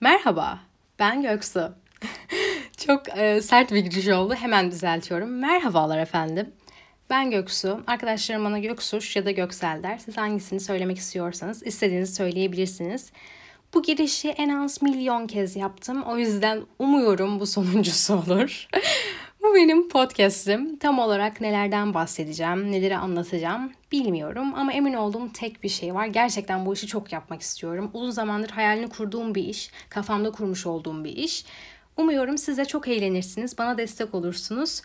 Merhaba, ben Göksu. Çok e, sert bir giriş oldu. Hemen düzeltiyorum. Merhabalar efendim. Ben Göksu. Arkadaşlarım bana Göksuş ya da Göksel der. Siz hangisini söylemek istiyorsanız istediğinizi söyleyebilirsiniz. Bu girişi en az milyon kez yaptım. O yüzden umuyorum bu sonuncusu olur. benim podcast'im. Tam olarak nelerden bahsedeceğim, neleri anlatacağım bilmiyorum. Ama emin olduğum tek bir şey var. Gerçekten bu işi çok yapmak istiyorum. Uzun zamandır hayalini kurduğum bir iş, kafamda kurmuş olduğum bir iş. Umuyorum siz de çok eğlenirsiniz, bana destek olursunuz.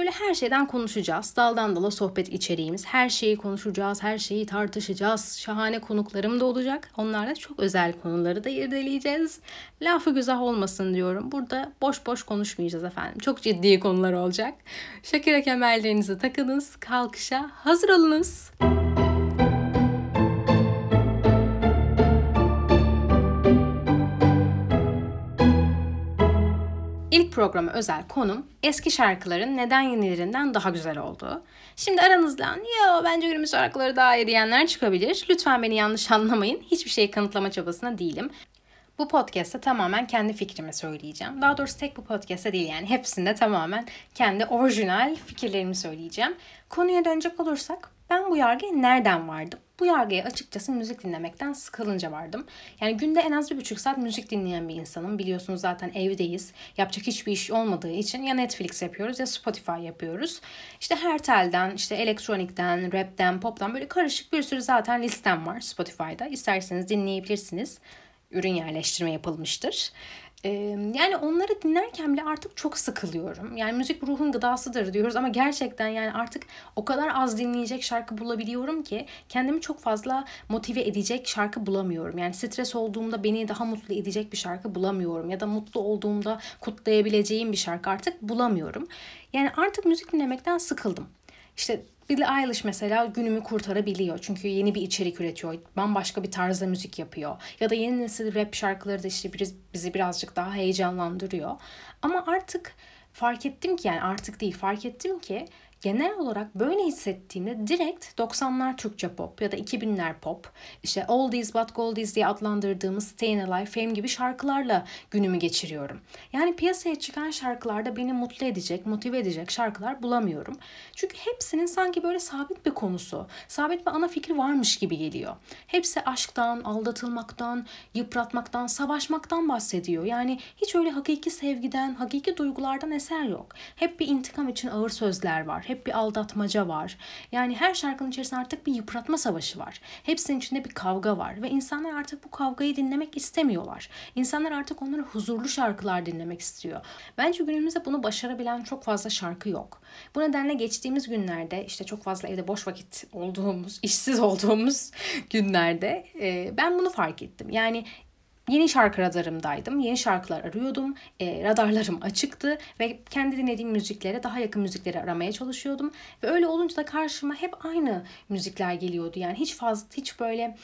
Böyle her şeyden konuşacağız. Daldan dala sohbet içeriğimiz. Her şeyi konuşacağız, her şeyi tartışacağız. Şahane konuklarım da olacak. Onlarla çok özel konuları da irdeleyeceğiz. Lafı güzel olmasın diyorum. Burada boş boş konuşmayacağız efendim. Çok ciddi konular olacak. Şakira kemerlerinizi takınız. Kalkışa hazır olunuz. İlk programa özel konum eski şarkıların neden yenilerinden daha güzel olduğu. Şimdi aranızdan ya bence günümüz şarkıları daha iyi diyenler çıkabilir. Lütfen beni yanlış anlamayın. Hiçbir şeyi kanıtlama çabasına değilim. Bu podcast'te tamamen kendi fikrimi söyleyeceğim. Daha doğrusu tek bu podcast'te değil yani hepsinde tamamen kendi orijinal fikirlerimi söyleyeceğim. Konuya dönecek olursak ben bu yargıya nereden vardım? Bu yargıya açıkçası müzik dinlemekten sıkılınca vardım. Yani günde en az bir buçuk saat müzik dinleyen bir insanım. Biliyorsunuz zaten evdeyiz. Yapacak hiçbir iş olmadığı için ya Netflix yapıyoruz ya Spotify yapıyoruz. İşte her telden, işte elektronikten, rapten, poptan böyle karışık bir sürü zaten listem var Spotify'da. İsterseniz dinleyebilirsiniz. Ürün yerleştirme yapılmıştır. yani onları dinlerken bile artık çok sıkılıyorum. Yani müzik ruhun gıdasıdır diyoruz ama gerçekten yani artık o kadar az dinleyecek şarkı bulabiliyorum ki kendimi çok fazla motive edecek şarkı bulamıyorum. Yani stres olduğumda beni daha mutlu edecek bir şarkı bulamıyorum ya da mutlu olduğumda kutlayabileceğim bir şarkı artık bulamıyorum. Yani artık müzik dinlemekten sıkıldım. İşte Billie Eilish mesela günümü kurtarabiliyor. Çünkü yeni bir içerik üretiyor. Bambaşka bir tarzda müzik yapıyor. Ya da yeni nesil rap şarkıları da işte bizi birazcık daha heyecanlandırıyor. Ama artık fark ettim ki yani artık değil fark ettim ki genel olarak böyle hissettiğimde direkt 90'lar Türkçe pop ya da 2000'ler pop, işte Oldies But Goldies diye adlandırdığımız Stayin' Alive, Fame gibi şarkılarla günümü geçiriyorum. Yani piyasaya çıkan şarkılarda beni mutlu edecek, motive edecek şarkılar bulamıyorum. Çünkü hepsinin sanki böyle sabit bir konusu, sabit bir ana fikri varmış gibi geliyor. Hepsi aşktan, aldatılmaktan, yıpratmaktan, savaşmaktan bahsediyor. Yani hiç öyle hakiki sevgiden, hakiki duygulardan eser yok. Hep bir intikam için ağır sözler var hep bir aldatmaca var. Yani her şarkının içerisinde artık bir yıpratma savaşı var. Hepsinin içinde bir kavga var ve insanlar artık bu kavgayı dinlemek istemiyorlar. İnsanlar artık onları huzurlu şarkılar dinlemek istiyor. Bence günümüzde bunu başarabilen çok fazla şarkı yok. Bu nedenle geçtiğimiz günlerde işte çok fazla evde boş vakit olduğumuz, işsiz olduğumuz günlerde ben bunu fark ettim. Yani Yeni şarkı radarımdaydım. Yeni şarkılar arıyordum. E, radarlarım açıktı ve kendi dinlediğim müziklere daha yakın müzikleri aramaya çalışıyordum. Ve öyle olunca da karşıma hep aynı müzikler geliyordu. Yani hiç fazla hiç böyle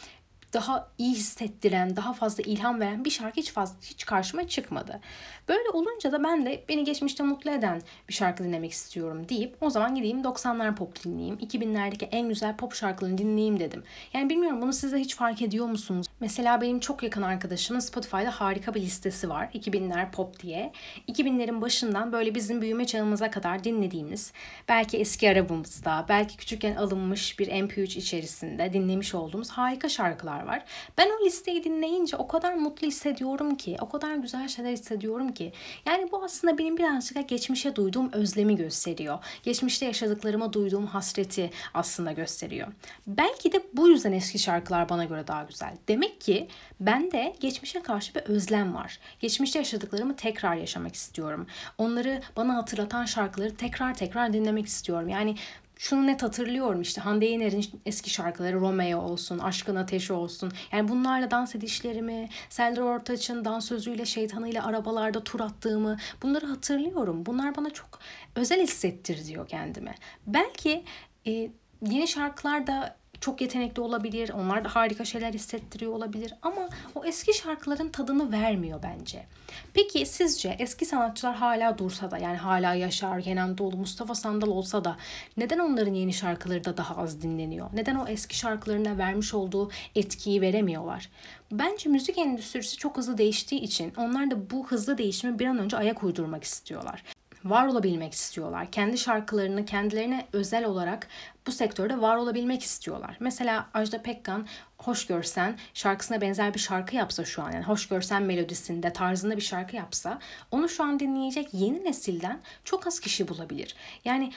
daha iyi hissettiren, daha fazla ilham veren bir şarkı hiç fazla hiç karşıma çıkmadı. Böyle olunca da ben de beni geçmişte mutlu eden bir şarkı dinlemek istiyorum deyip o zaman gideyim 90'lar pop dinleyeyim. 2000'lerdeki en güzel pop şarkılarını dinleyeyim dedim. Yani bilmiyorum bunu siz de hiç fark ediyor musunuz? Mesela benim çok yakın arkadaşımın Spotify'da harika bir listesi var. 2000'ler pop diye. 2000'lerin başından böyle bizim büyüme çağımıza kadar dinlediğimiz, belki eski arabamızda, belki küçükken alınmış bir MP3 içerisinde dinlemiş olduğumuz harika şarkılar var. Ben o listeyi dinleyince o kadar mutlu hissediyorum ki, o kadar güzel şeyler hissediyorum ki. Yani bu aslında benim birazcık geçmişe duyduğum özlemi gösteriyor. Geçmişte yaşadıklarıma duyduğum hasreti aslında gösteriyor. Belki de bu yüzden eski şarkılar bana göre daha güzel. Demek ki bende geçmişe karşı bir özlem var. Geçmişte yaşadıklarımı tekrar yaşamak istiyorum. Onları bana hatırlatan şarkıları tekrar tekrar dinlemek istiyorum. Yani şunu net hatırlıyorum işte Hande Yener'in eski şarkıları Romeo olsun, Aşkın Ateşi olsun. Yani bunlarla dans edişlerimi, Serdar Ortaç'ın dans sözüyle şeytanıyla arabalarda tur attığımı bunları hatırlıyorum. Bunlar bana çok özel hissettir diyor kendime. Belki e, yeni şarkılar da çok yetenekli olabilir. Onlar da harika şeyler hissettiriyor olabilir. Ama o eski şarkıların tadını vermiyor bence. Peki sizce eski sanatçılar hala dursa da yani hala Yaşar, Kenan Doğulu, Mustafa Sandal olsa da neden onların yeni şarkıları da daha az dinleniyor? Neden o eski şarkılarına vermiş olduğu etkiyi veremiyorlar? Bence müzik endüstrisi çok hızlı değiştiği için onlar da bu hızlı değişimi bir an önce ayak uydurmak istiyorlar var olabilmek istiyorlar. Kendi şarkılarını kendilerine özel olarak bu sektörde var olabilmek istiyorlar. Mesela Ajda Pekkan Hoş Görsen şarkısına benzer bir şarkı yapsa şu an yani Hoş Görsen melodisinde tarzında bir şarkı yapsa onu şu an dinleyecek yeni nesilden çok az kişi bulabilir. Yani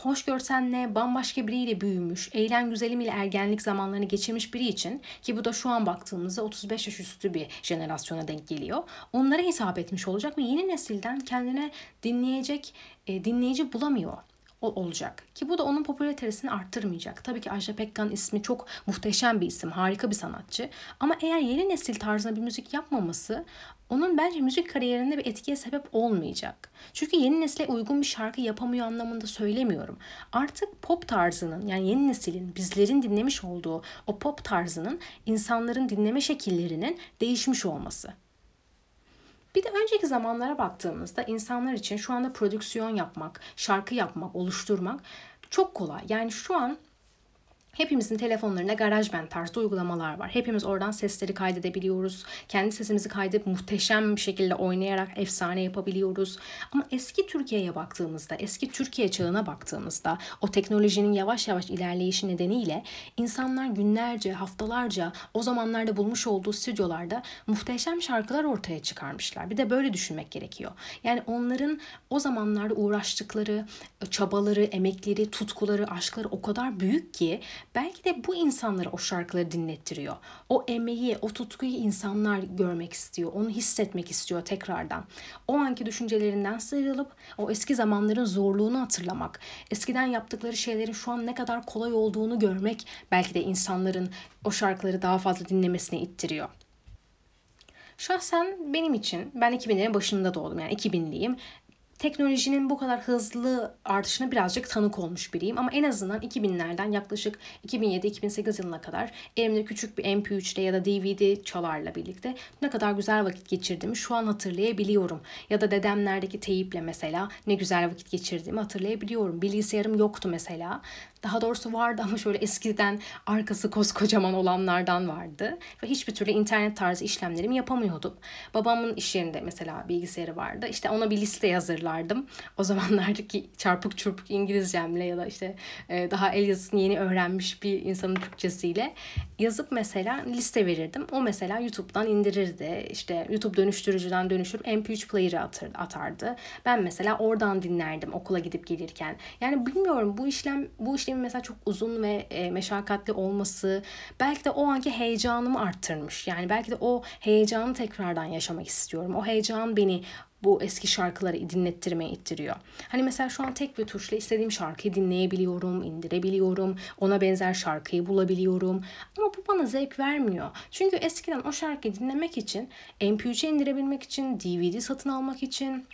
hoş görsenle bambaşka biriyle büyümüş, eğlen güzelim ile ergenlik zamanlarını geçirmiş biri için ki bu da şu an baktığımızda 35 yaş üstü bir jenerasyona denk geliyor. Onlara hitap etmiş olacak ve yeni nesilden kendine dinleyecek e, dinleyici bulamıyor olacak. Ki bu da onun popülaritesini arttırmayacak. Tabii ki Ajda Pekkan ismi çok muhteşem bir isim, harika bir sanatçı. Ama eğer yeni nesil tarzında bir müzik yapmaması onun bence müzik kariyerinde bir etkiye sebep olmayacak. Çünkü yeni nesile uygun bir şarkı yapamıyor anlamında söylemiyorum. Artık pop tarzının yani yeni neslin bizlerin dinlemiş olduğu o pop tarzının insanların dinleme şekillerinin değişmiş olması. Bir de önceki zamanlara baktığımızda insanlar için şu anda prodüksiyon yapmak, şarkı yapmak, oluşturmak çok kolay. Yani şu an Hepimizin telefonlarında GarageBand tarzı uygulamalar var. Hepimiz oradan sesleri kaydedebiliyoruz. Kendi sesimizi kaydedip muhteşem bir şekilde oynayarak efsane yapabiliyoruz. Ama eski Türkiye'ye baktığımızda, eski Türkiye çağına baktığımızda o teknolojinin yavaş yavaş ilerleyişi nedeniyle insanlar günlerce, haftalarca o zamanlarda bulmuş olduğu stüdyolarda muhteşem şarkılar ortaya çıkarmışlar. Bir de böyle düşünmek gerekiyor. Yani onların o zamanlarda uğraştıkları, çabaları, emekleri, tutkuları, aşkları o kadar büyük ki Belki de bu insanları o şarkıları dinlettiriyor. O emeği, o tutkuyu insanlar görmek istiyor. Onu hissetmek istiyor tekrardan. O anki düşüncelerinden sıyrılıp o eski zamanların zorluğunu hatırlamak, eskiden yaptıkları şeylerin şu an ne kadar kolay olduğunu görmek belki de insanların o şarkıları daha fazla dinlemesine ittiriyor. Şahsen benim için ben 2000'lerin başında doğdum yani 2000'liyim teknolojinin bu kadar hızlı artışına birazcık tanık olmuş biriyim. Ama en azından 2000'lerden yaklaşık 2007-2008 yılına kadar elimde küçük bir MP3'le ya da DVD çalarla birlikte ne kadar güzel vakit geçirdiğimi şu an hatırlayabiliyorum. Ya da dedemlerdeki teyiple mesela ne güzel vakit geçirdiğimi hatırlayabiliyorum. Bilgisayarım yoktu mesela. Daha doğrusu vardı ama şöyle eskiden arkası koskocaman olanlardan vardı. Ve hiçbir türlü internet tarzı işlemlerimi yapamıyordum. Babamın iş yerinde mesela bilgisayarı vardı. İşte ona bir liste yazırlardım. O zamanlardaki çarpık çırpık İngilizcemle ya da işte e, daha el yazısını yeni öğrenmiş bir insanın Türkçesiyle yazıp mesela liste verirdim. O mesela YouTube'dan indirirdi. İşte YouTube dönüştürücüden dönüştürüp MP3 player'ı atardı. Ben mesela oradan dinlerdim okula gidip gelirken. Yani bilmiyorum bu işlem bu işlem mesela çok uzun ve e, meşakkatli olması belki de o anki heyecanımı arttırmış. Yani belki de o heyecanı tekrardan yaşamak istiyorum. O heyecan beni bu eski şarkıları dinlettirmeye ittiriyor. Hani mesela şu an tek bir tuşla istediğim şarkıyı dinleyebiliyorum, indirebiliyorum, ona benzer şarkıyı bulabiliyorum. Ama bu bana zevk vermiyor. Çünkü eskiden o şarkıyı dinlemek için MP3'e indirebilmek için, DVD satın almak için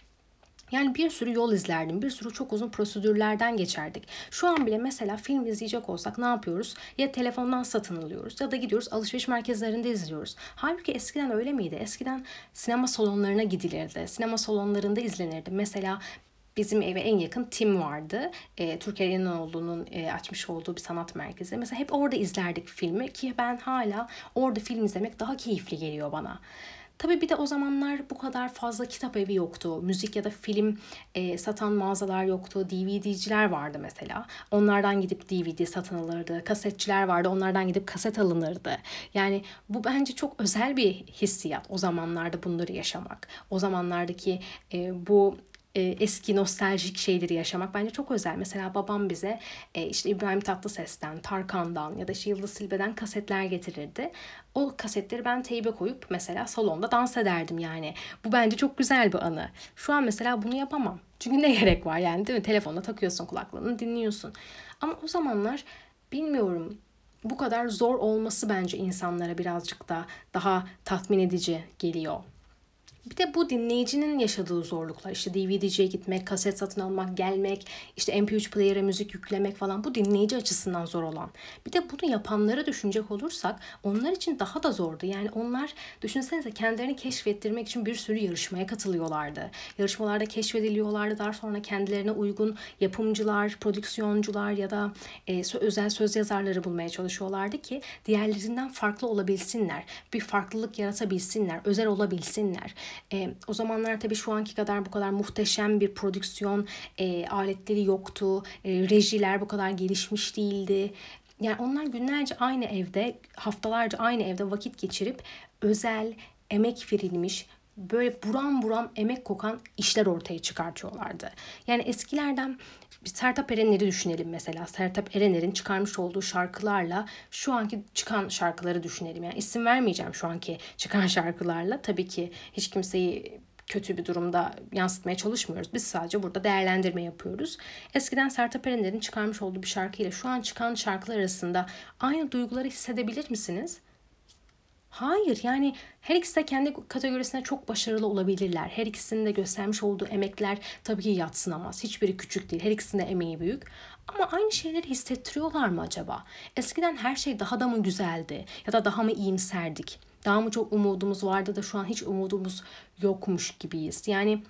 yani bir sürü yol izlerdim. Bir sürü çok uzun prosedürlerden geçerdik. Şu an bile mesela film izleyecek olsak ne yapıyoruz? Ya telefondan satın alıyoruz ya da gidiyoruz alışveriş merkezlerinde izliyoruz. Halbuki eskiden öyle miydi? Eskiden sinema salonlarına gidilirdi. Sinema salonlarında izlenirdi. Mesela bizim eve en yakın Tim vardı. E, Türkiye İnanoğlu'nun e, açmış olduğu bir sanat merkezi. Mesela hep orada izlerdik filmi ki ben hala orada film izlemek daha keyifli geliyor bana. Tabii bir de o zamanlar bu kadar fazla kitap evi yoktu. Müzik ya da film e, satan mağazalar yoktu. DVD'ciler vardı mesela. Onlardan gidip DVD satın alırdı. Kasetçiler vardı. Onlardan gidip kaset alınırdı. Yani bu bence çok özel bir hissiyat. O zamanlarda bunları yaşamak. O zamanlardaki e, bu e, eski nostaljik şeyleri yaşamak bence çok özel. Mesela babam bize e, işte İbrahim Tatlıses'ten, Tarkan'dan ya da işte Yıldız Silbe'den kasetler getirirdi. O kasetleri ben teybe koyup mesela salonda dans ederdim yani. Bu bence çok güzel bir anı. Şu an mesela bunu yapamam. Çünkü ne gerek var yani değil mi? Telefonla takıyorsun kulaklığını dinliyorsun. Ama o zamanlar bilmiyorum bu kadar zor olması bence insanlara birazcık da daha tatmin edici geliyor. Bir de bu dinleyicinin yaşadığı zorluklar. İşte DVD'ciye gitmek, kaset satın almak, gelmek, işte MP3 player'e müzik yüklemek falan bu dinleyici açısından zor olan. Bir de bunu yapanlara düşünecek olursak onlar için daha da zordu. Yani onlar düşünsenize kendilerini keşfettirmek için bir sürü yarışmaya katılıyorlardı. Yarışmalarda keşfediliyorlardı. Daha sonra kendilerine uygun yapımcılar, prodüksiyoncular ya da e, özel söz yazarları bulmaya çalışıyorlardı ki diğerlerinden farklı olabilsinler. Bir farklılık yaratabilsinler, özel olabilsinler. E, o zamanlar tabii şu anki kadar bu kadar muhteşem bir prodüksiyon e, aletleri yoktu. E, rejiler bu kadar gelişmiş değildi. Yani onlar günlerce aynı evde, haftalarca aynı evde vakit geçirip özel, emek verilmiş, böyle buram buram emek kokan işler ortaya çıkartıyorlardı. Yani eskilerden Sertap Erener'i düşünelim mesela. Sertap Erener'in çıkarmış olduğu şarkılarla şu anki çıkan şarkıları düşünelim. Yani isim vermeyeceğim şu anki çıkan şarkılarla. Tabii ki hiç kimseyi kötü bir durumda yansıtmaya çalışmıyoruz. Biz sadece burada değerlendirme yapıyoruz. Eskiden Sertab Erener'in çıkarmış olduğu bir şarkıyla şu an çıkan şarkılar arasında aynı duyguları hissedebilir misiniz? Hayır yani her ikisi de kendi kategorisinde çok başarılı olabilirler. Her ikisinin de göstermiş olduğu emekler tabii ki yatsınamaz. Hiçbiri küçük değil. Her ikisinin de emeği büyük. Ama aynı şeyleri hissettiriyorlar mı acaba? Eskiden her şey daha da mı güzeldi? Ya da daha mı iyimserdik? Daha mı çok umudumuz vardı da şu an hiç umudumuz yokmuş gibiyiz? Yani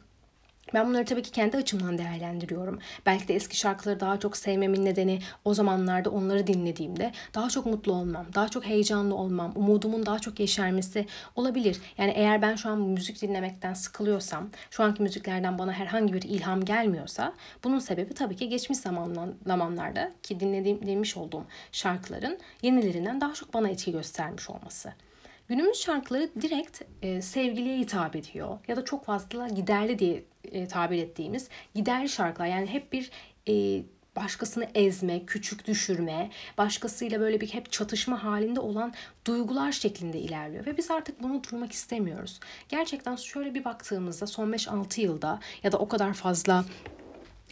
ben bunları tabii ki kendi açımdan değerlendiriyorum. Belki de eski şarkıları daha çok sevmemin nedeni o zamanlarda onları dinlediğimde daha çok mutlu olmam, daha çok heyecanlı olmam, umudumun daha çok yeşermesi olabilir. Yani eğer ben şu an müzik dinlemekten sıkılıyorsam, şu anki müziklerden bana herhangi bir ilham gelmiyorsa bunun sebebi tabii ki geçmiş zamanlarda ki dinlediğim, dinlemiş olduğum şarkıların yenilerinden daha çok bana etki göstermiş olması. Günümüz şarkıları direkt e, sevgiliye hitap ediyor ya da çok fazla giderli diye e, tabir ettiğimiz giderli şarkılar. Yani hep bir e, başkasını ezme, küçük düşürme, başkasıyla böyle bir hep çatışma halinde olan duygular şeklinde ilerliyor ve biz artık bunu durmak istemiyoruz. Gerçekten şöyle bir baktığımızda son 5-6 yılda ya da o kadar fazla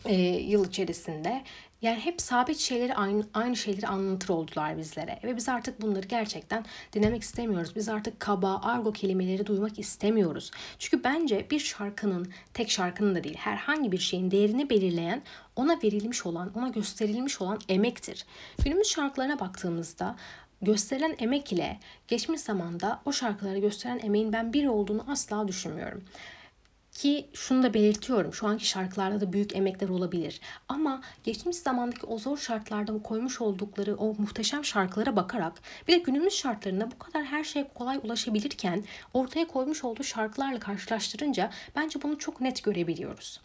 e, yıl içerisinde yani hep sabit şeyleri aynı, aynı şeyleri anlatır oldular bizlere. Ve biz artık bunları gerçekten dinlemek istemiyoruz. Biz artık kaba, argo kelimeleri duymak istemiyoruz. Çünkü bence bir şarkının, tek şarkının da değil, herhangi bir şeyin değerini belirleyen ona verilmiş olan, ona gösterilmiş olan emektir. Günümüz şarkılarına baktığımızda gösterilen emek ile geçmiş zamanda o şarkılara gösteren emeğin ben bir olduğunu asla düşünmüyorum. Ki şunu da belirtiyorum. Şu anki şarkılarda da büyük emekler olabilir. Ama geçmiş zamandaki o zor şartlarda koymuş oldukları o muhteşem şarkılara bakarak bir de günümüz şartlarında bu kadar her şeye kolay ulaşabilirken ortaya koymuş olduğu şarkılarla karşılaştırınca bence bunu çok net görebiliyoruz.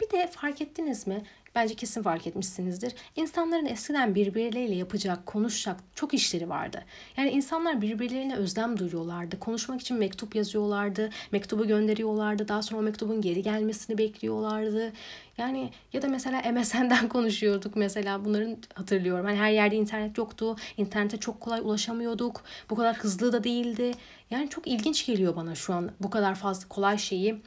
Bir de fark ettiniz mi? Bence kesin fark etmişsinizdir. İnsanların eskiden birbirleriyle yapacak, konuşacak çok işleri vardı. Yani insanlar birbirlerine özlem duyuyorlardı. Konuşmak için mektup yazıyorlardı. Mektubu gönderiyorlardı. Daha sonra o mektubun geri gelmesini bekliyorlardı. Yani ya da mesela MSN'den konuşuyorduk mesela bunların hatırlıyorum. Hani her yerde internet yoktu. İnternete çok kolay ulaşamıyorduk. Bu kadar hızlı da değildi. Yani çok ilginç geliyor bana şu an bu kadar fazla kolay şeyi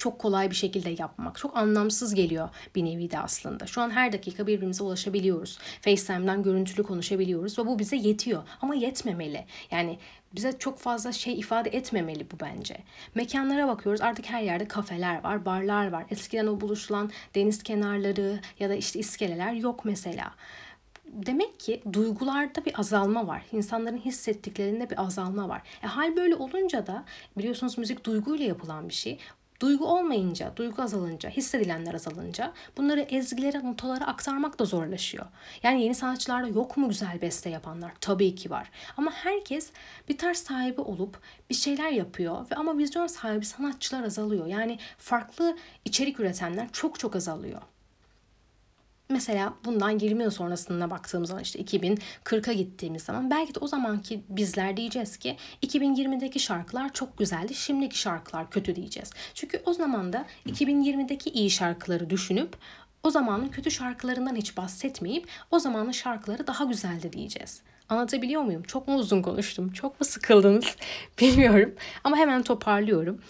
çok kolay bir şekilde yapmak. Çok anlamsız geliyor bir nevi de aslında. Şu an her dakika birbirimize ulaşabiliyoruz. FaceTime'dan görüntülü konuşabiliyoruz ve bu bize yetiyor. Ama yetmemeli. Yani bize çok fazla şey ifade etmemeli bu bence. Mekanlara bakıyoruz artık her yerde kafeler var, barlar var. Eskiden o buluşulan deniz kenarları ya da işte iskeleler yok mesela demek ki duygularda bir azalma var. İnsanların hissettiklerinde bir azalma var. E, hal böyle olunca da biliyorsunuz müzik duyguyla yapılan bir şey. Duygu olmayınca, duygu azalınca, hissedilenler azalınca bunları ezgilere, notalara aktarmak da zorlaşıyor. Yani yeni sanatçılarda yok mu güzel beste yapanlar? Tabii ki var. Ama herkes bir tarz sahibi olup bir şeyler yapıyor ve ama vizyon sahibi sanatçılar azalıyor. Yani farklı içerik üretenler çok çok azalıyor. Mesela bundan 20 yıl sonrasına baktığımız zaman işte 2040'a gittiğimiz zaman belki de o zamanki bizler diyeceğiz ki 2020'deki şarkılar çok güzeldi, şimdiki şarkılar kötü diyeceğiz. Çünkü o zaman da 2020'deki iyi şarkıları düşünüp o zamanın kötü şarkılarından hiç bahsetmeyip o zamanın şarkıları daha güzeldi diyeceğiz. Anlatabiliyor muyum? Çok mu uzun konuştum? Çok mu sıkıldınız? Bilmiyorum. Ama hemen toparlıyorum.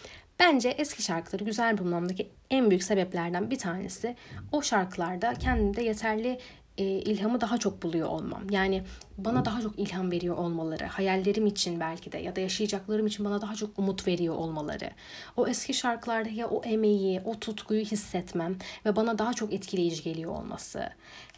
Bence eski şarkıları güzel bulmamdaki en büyük sebeplerden bir tanesi o şarkılarda kendinde yeterli e, ilhamı daha çok buluyor olmam. Yani bana daha çok ilham veriyor olmaları, hayallerim için belki de ya da yaşayacaklarım için bana daha çok umut veriyor olmaları. O eski şarkılardaki o emeği, o tutkuyu hissetmem ve bana daha çok etkileyici geliyor olması.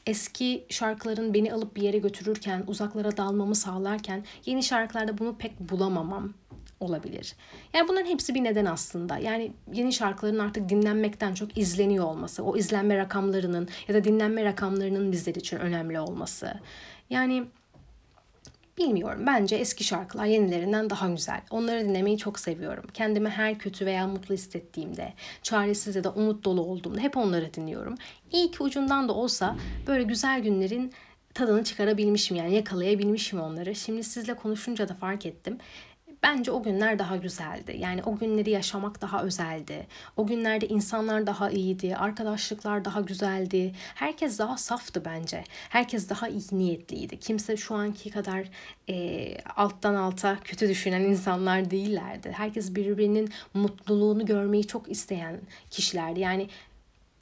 Eski şarkıların beni alıp bir yere götürürken, uzaklara dalmamı sağlarken yeni şarkılarda bunu pek bulamamam olabilir. Yani bunların hepsi bir neden aslında. Yani yeni şarkıların artık dinlenmekten çok izleniyor olması, o izlenme rakamlarının ya da dinlenme rakamlarının bizler için önemli olması. Yani Bilmiyorum. Bence eski şarkılar yenilerinden daha güzel. Onları dinlemeyi çok seviyorum. Kendimi her kötü veya mutlu hissettiğimde, çaresiz ya da umut dolu olduğumda hep onları dinliyorum. İyi ki ucundan da olsa böyle güzel günlerin tadını çıkarabilmişim yani yakalayabilmişim onları. Şimdi sizle konuşunca da fark ettim. Bence o günler daha güzeldi. Yani o günleri yaşamak daha özeldi. O günlerde insanlar daha iyiydi, arkadaşlıklar daha güzeldi. Herkes daha saftı bence. Herkes daha iyi niyetliydi. Kimse şu anki kadar e, alttan alta kötü düşünen insanlar değillerdi. Herkes birbirinin mutluluğunu görmeyi çok isteyen kişilerdi. Yani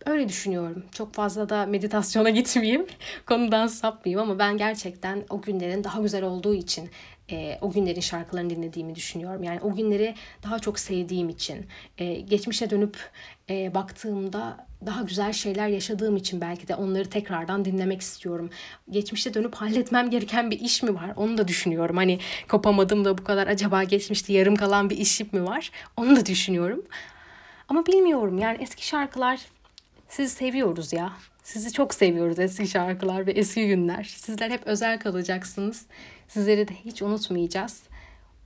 Öyle düşünüyorum. Çok fazla da meditasyona gitmeyeyim. Konudan sapmayayım ama ben gerçekten o günlerin daha güzel olduğu için e, o günlerin şarkılarını dinlediğimi düşünüyorum. Yani o günleri daha çok sevdiğim için, e, geçmişe dönüp e, baktığımda daha güzel şeyler yaşadığım için belki de onları tekrardan dinlemek istiyorum. Geçmişte dönüp halletmem gereken bir iş mi var? Onu da düşünüyorum. Hani kopamadım da bu kadar acaba geçmişte yarım kalan bir işim mi var? Onu da düşünüyorum. Ama bilmiyorum yani eski şarkılar sizi seviyoruz ya. Sizi çok seviyoruz eski şarkılar ve eski günler. Sizler hep özel kalacaksınız. Sizleri de hiç unutmayacağız.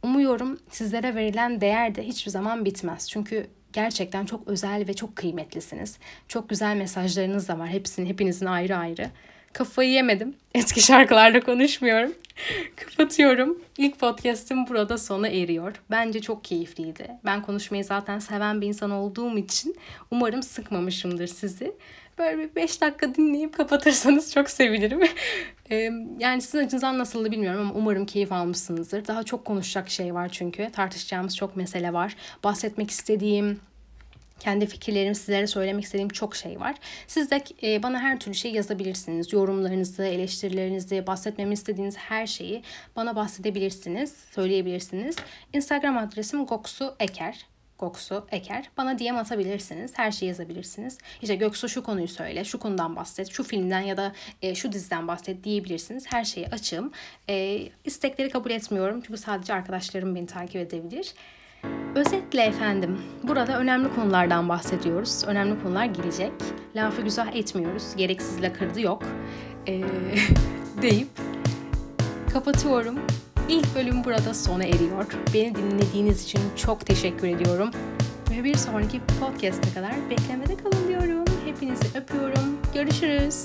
Umuyorum sizlere verilen değer de hiçbir zaman bitmez. Çünkü gerçekten çok özel ve çok kıymetlisiniz. Çok güzel mesajlarınız da var. Hepsinin, hepinizin ayrı ayrı. Kafayı yemedim. Eski şarkılarla konuşmuyorum. Kapatıyorum. İlk podcast'im burada sona eriyor. Bence çok keyifliydi. Ben konuşmayı zaten seven bir insan olduğum için umarım sıkmamışımdır sizi. Böyle bir 5 dakika dinleyip kapatırsanız çok sevinirim. yani sizin açınızdan nasıldı bilmiyorum ama umarım keyif almışsınızdır. Daha çok konuşacak şey var çünkü. Tartışacağımız çok mesele var. Bahsetmek istediğim, kendi fikirlerimi sizlere söylemek istediğim çok şey var. Siz de bana her türlü şey yazabilirsiniz. Yorumlarınızı, eleştirilerinizi, bahsetmemi istediğiniz her şeyi bana bahsedebilirsiniz, söyleyebilirsiniz. Instagram adresim Goksu Eker. Goksu Eker. Bana DM atabilirsiniz. Her şeyi yazabilirsiniz. İşte Göksu şu konuyu söyle, şu konudan bahset, şu filmden ya da e, şu diziden bahset diyebilirsiniz. Her şeyi açığım. E, istekleri kabul etmiyorum. Çünkü sadece arkadaşlarım beni takip edebilir. Özetle efendim, burada önemli konulardan bahsediyoruz. Önemli konular gelecek. Lafı güzel etmiyoruz. Gereksiz lakırdı yok. Ee, deyip kapatıyorum. İlk bölüm burada sona eriyor. Beni dinlediğiniz için çok teşekkür ediyorum. Ve bir sonraki podcast'a kadar beklemede kalın diyorum. Hepinizi öpüyorum. Görüşürüz.